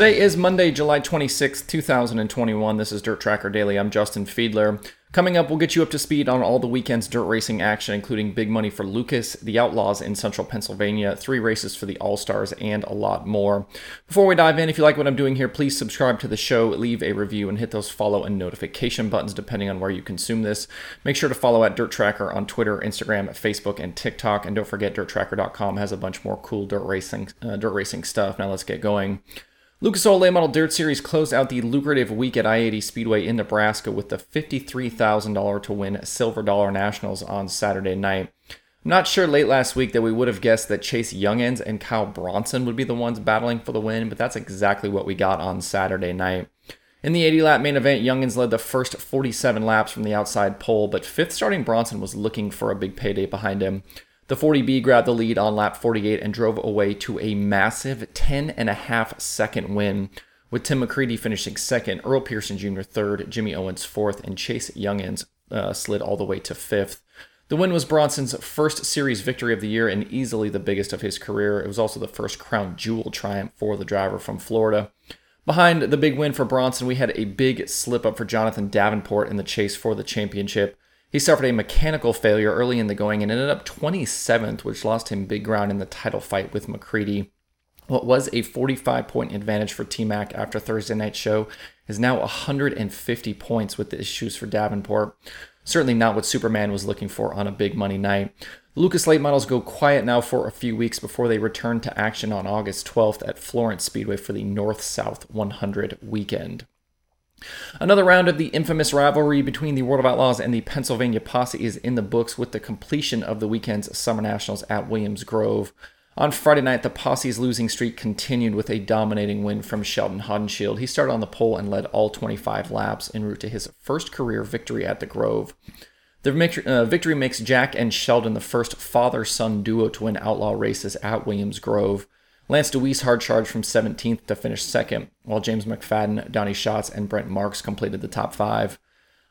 Today is Monday, July 26th, 2021. This is Dirt Tracker Daily. I'm Justin Fiedler. Coming up, we'll get you up to speed on all the weekend's dirt racing action, including big money for Lucas, the Outlaws in central Pennsylvania, three races for the All Stars, and a lot more. Before we dive in, if you like what I'm doing here, please subscribe to the show, leave a review, and hit those follow and notification buttons depending on where you consume this. Make sure to follow at Dirt Tracker on Twitter, Instagram, Facebook, and TikTok. And don't forget, DirtTracker.com has a bunch more cool dirt racing, uh, dirt racing stuff. Now let's get going. Lucas Oil Late Model Dirt Series closed out the lucrative week at I 80 Speedway in Nebraska with the $53,000 to win Silver Dollar Nationals on Saturday night. I'm not sure late last week that we would have guessed that Chase Junghans and Kyle Bronson would be the ones battling for the win, but that's exactly what we got on Saturday night. In the 80 lap main event, Junghans led the first 47 laps from the outside pole, but fifth starting Bronson was looking for a big payday behind him. The 40B grabbed the lead on lap 48 and drove away to a massive 10 and a half second win, with Tim McCreadie finishing second, Earl Pearson Jr. third, Jimmy Owens fourth, and Chase Junghans uh, slid all the way to fifth. The win was Bronson's first series victory of the year and easily the biggest of his career. It was also the first crown jewel triumph for the driver from Florida. Behind the big win for Bronson, we had a big slip up for Jonathan Davenport in the chase for the championship. He suffered a mechanical failure early in the going and ended up 27th, which lost him big ground in the title fight with McCreadie. What was a 45 point advantage for T Mac after Thursday night's show is now 150 points with the issues for Davenport. Certainly not what Superman was looking for on a big money night. Lucas Late models go quiet now for a few weeks before they return to action on August 12th at Florence Speedway for the North South 100 weekend. Another round of the infamous rivalry between the World of Outlaws and the Pennsylvania Posse is in the books with the completion of the weekend's Summer Nationals at Williams Grove. On Friday night, the Posse's losing streak continued with a dominating win from Sheldon Haudenschild. He started on the pole and led all 25 laps en route to his first career victory at the Grove. The uh, victory makes Jack and Sheldon the first father son duo to win outlaw races at Williams Grove. Lance Dewease hard charged from 17th to finish second, while James McFadden, Donnie Schatz, and Brent Marks completed the top five.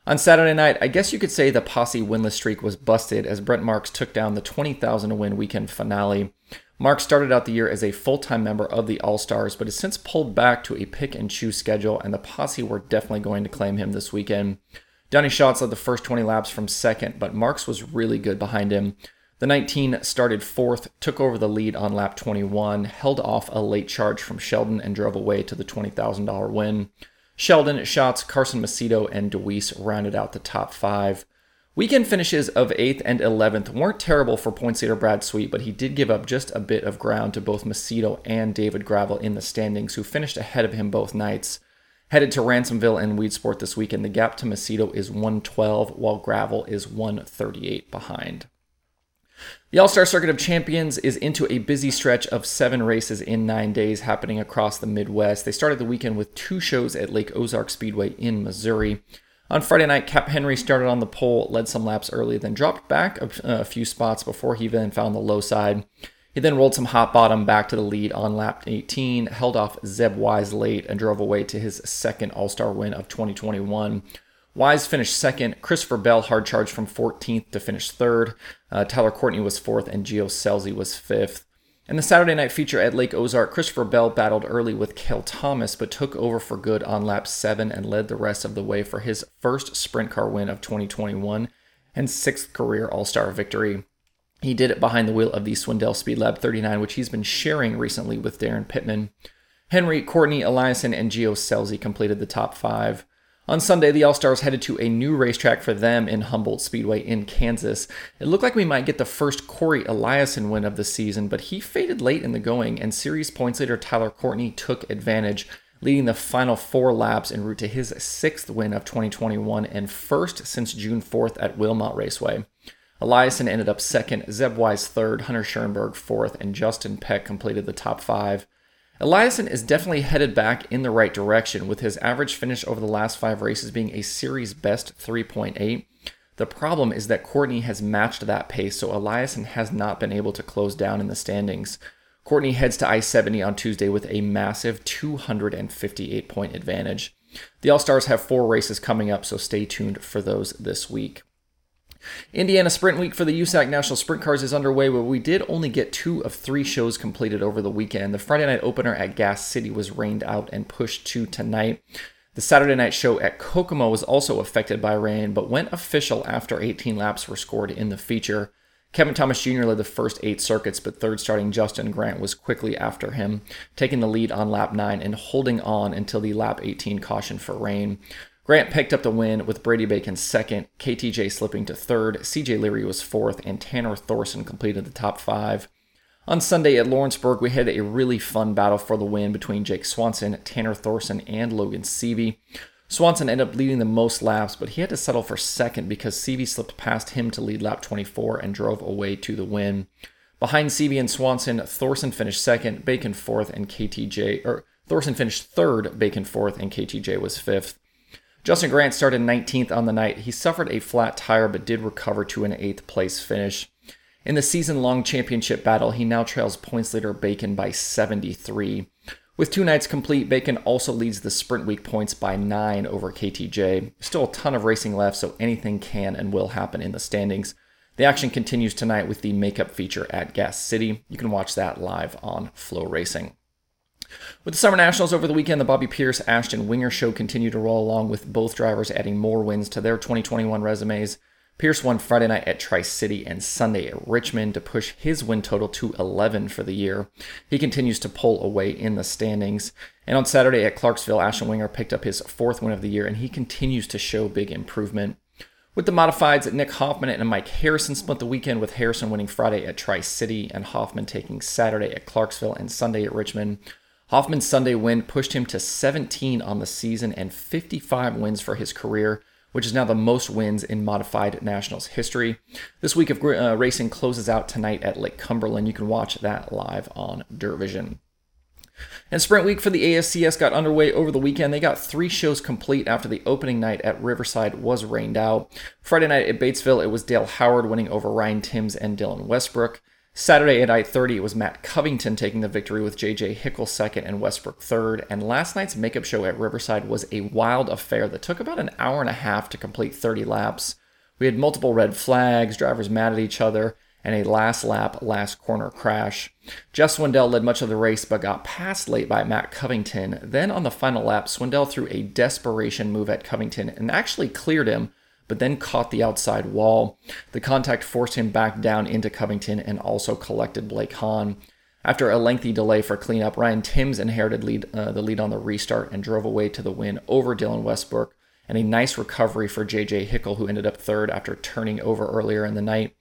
On Saturday night, I guess you could say the posse winless streak was busted as Brent Marks took down the 20,000 to win weekend finale. Marks started out the year as a full time member of the All Stars, but has since pulled back to a pick and choose schedule, and the posse were definitely going to claim him this weekend. Donnie Schatz led the first 20 laps from second, but Marks was really good behind him. The 19 started fourth, took over the lead on lap 21, held off a late charge from Sheldon, and drove away to the $20,000 win. Sheldon, Schatz, Carson Macedo, and Dewease rounded out the top five. Weekend finishes of 8th and 11th weren't terrible for points leader Brad Sweet, but he did give up just a bit of ground to both Macedo and David Gravel in the standings, who finished ahead of him both nights. Headed to Ransomville and Weedsport this weekend, the gap to Macedo is 112, while Gravel is 138 behind. The All Star Circuit of Champions is into a busy stretch of seven races in nine days happening across the Midwest. They started the weekend with two shows at Lake Ozark Speedway in Missouri. On Friday night, Cap Henry started on the pole, led some laps early, then dropped back a, a few spots before he then found the low side. He then rolled some hot bottom back to the lead on lap 18, held off Zeb Wise late, and drove away to his second All Star win of 2021. Wise finished second. Christopher Bell hard charged from 14th to finish third. Uh, Tyler Courtney was fourth, and Gio Scelzi was fifth. In the Saturday night feature at Lake Ozark, Christopher Bell battled early with Cale Thomas, but took over for good on lap 7 and led the rest of the way for his first sprint car win of 2021 and sixth career All Star victory. He did it behind the wheel of the Swindell Speed Lab 39, which he's been sharing recently with Daryn Pittman. Henry, Courtney, Eliason, and Gio Scelzi completed the top five. On Sunday, the All Stars headed to a new racetrack for them in Humboldt Speedway in Kansas. It looked like we might get the first Cory Eliason win of the season, but he faded late in the going, and series points leader Tyler Courtney took advantage, leading the final four laps en route to his sixth win of 2021 and first since June 4th at Wilmot Raceway. Eliason ended up second, Zeb Wise third, Hunter Schuerenberg fourth, and Justin Peck completed the top five. Eliason is definitely headed back in the right direction, with his average finish over the last five races being a series best 3.8. The problem is that Courtney has matched that pace, so Eliason has not been able to close down in the standings. Courtney heads to I 70 on Tuesday with a massive 258 point advantage. The All Stars have four races coming up, so stay tuned for those this week. Indiana Sprint Week for the USAC National Sprint Cars is underway, but we did only get two of three shows completed over the weekend. The Friday night opener at Gas City was rained out and pushed to tonight. The Saturday night show at Kokomo was also affected by rain, but went official after 18 laps were scored in the feature. Kevin Thomas Jr. led the first eight circuits, but third starting Justin Grant was quickly after him, taking the lead on lap 9 and holding on until the lap 18 caution for rain. Grant picked up the win with Brady Bacon second, KTJ slipping to third, CJ Leary was fourth, and Tanner Thorson completed the top five. On Sunday at Lawrenceburg, we had a really fun battle for the win between Jake Swanson, Tanner Thorson, and Logan Seavey. Swanson ended up leading the most laps, but he had to settle for second because Seavey slipped past him to lead lap 24 and drove away to the win. Behind Seavey and Swanson, Thorson finished second, Bacon fourth, and KTJ or Thorson finished third, Bacon fourth, and KTJ was fifth. Justin Grant started 19th on the night. He suffered a flat tire but did recover to an 8th place finish. In the season long championship battle, he now trails points leader Bacon by 73. With two nights complete, Bacon also leads the sprint week points by 9 over KTJ. Still a ton of racing left, so anything can and will happen in the standings. The action continues tonight with the makeup feature at Gas City. You can watch that live on FloRacing. With the Summer Nationals over the weekend, the Bobby Pierce Ashton Winger show continued to roll along with both drivers adding more wins to their 2021 resumes. Pierce won Friday night at Tri City and Sunday at Richmond to push his win total to 11 for the year. He continues to pull away in the standings. And on Saturday at Clarksville, Ashton Winger picked up his fourth win of the year, and he continues to show big improvement. With the modifieds, Nick Hoffman and Mike Harrison split the weekend, with Harrison winning Friday at Tri City and Hoffman taking Saturday at Clarksville and Sunday at Richmond. Hoffman's Sunday win pushed him to 17 on the season and 55 wins for his career, which is now the most wins in modified nationals history. This week of uh, racing closes out tonight at Lake Cumberland. You can watch that live on DIRTVision. And sprint week for the ASCS got underway over the weekend. They got three shows complete after the opening night at Riverside was rained out. Friday night at Batesville, it was Dale Howard winning over Ryan Timms and Dylan Westbrook. Saturday at I 30 it was Matt Covington taking the victory with JJ Hickle second and Westbrook third. And last night's makeup show at Riverside was a wild affair that took about an hour and a half to complete 30 laps. We had multiple red flags, drivers mad at each other, and a last lap, last corner crash. Jeff Swindell led much of the race but got passed late by Matt Covington. Then on the final lap, Swindell threw a desperation move at Covington and actually cleared him but then caught the outside wall. The contact forced him back down into Covington and also collected Blake Hahn. After a lengthy delay for cleanup, Ryan Timms inherited lead, uh, the lead on the restart and drove away to the win over Dylan Westbrook, and a nice recovery for JJ Hickle, who ended up third after turning over earlier in the night.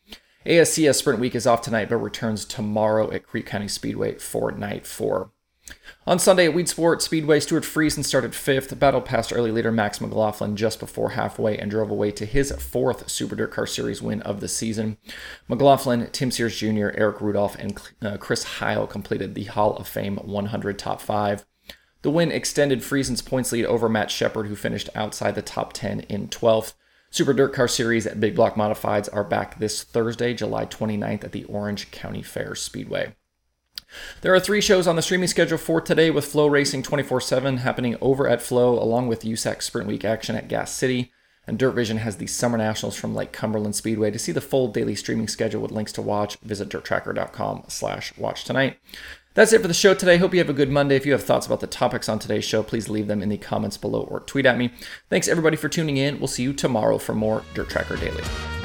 ASCS Sprint Week is off tonight, but returns tomorrow at Creek County Speedway for night four. On Sunday at Weedsport Speedway, Stewart Friesen started fifth, battled past early leader Max McLaughlin just before halfway, and drove away to his fourth Super Dirt Car Series win of the season. McLaughlin, Tim Sears Jr., Eric Rudolph, and uh, Chris Hile completed the Hall of Fame 100 top five. The win extended Friesen's points lead over Matt Sheppard, who finished outside the top 10 in 12th. Super Dirt Car Series at Big Block Modifieds are back this Thursday, July 29th at the Orange County Fair Speedway. There are three shows on the streaming schedule for today with FloRacing 24 7 happening over at Flo, along with USAC Sprint Week action at Gas City. And DIRTVision has the Summer Nationals from Lake Cumberland Speedway. To see the full daily streaming schedule with links to watch, visit dirttracker.com slash watch tonight. That's it for the show today. Hope you have a good Monday. If you have thoughts about the topics on today's show, please leave them in the comments below or tweet at me. Thanks everybody for tuning in. We'll see you tomorrow for more Dirt Tracker Daily.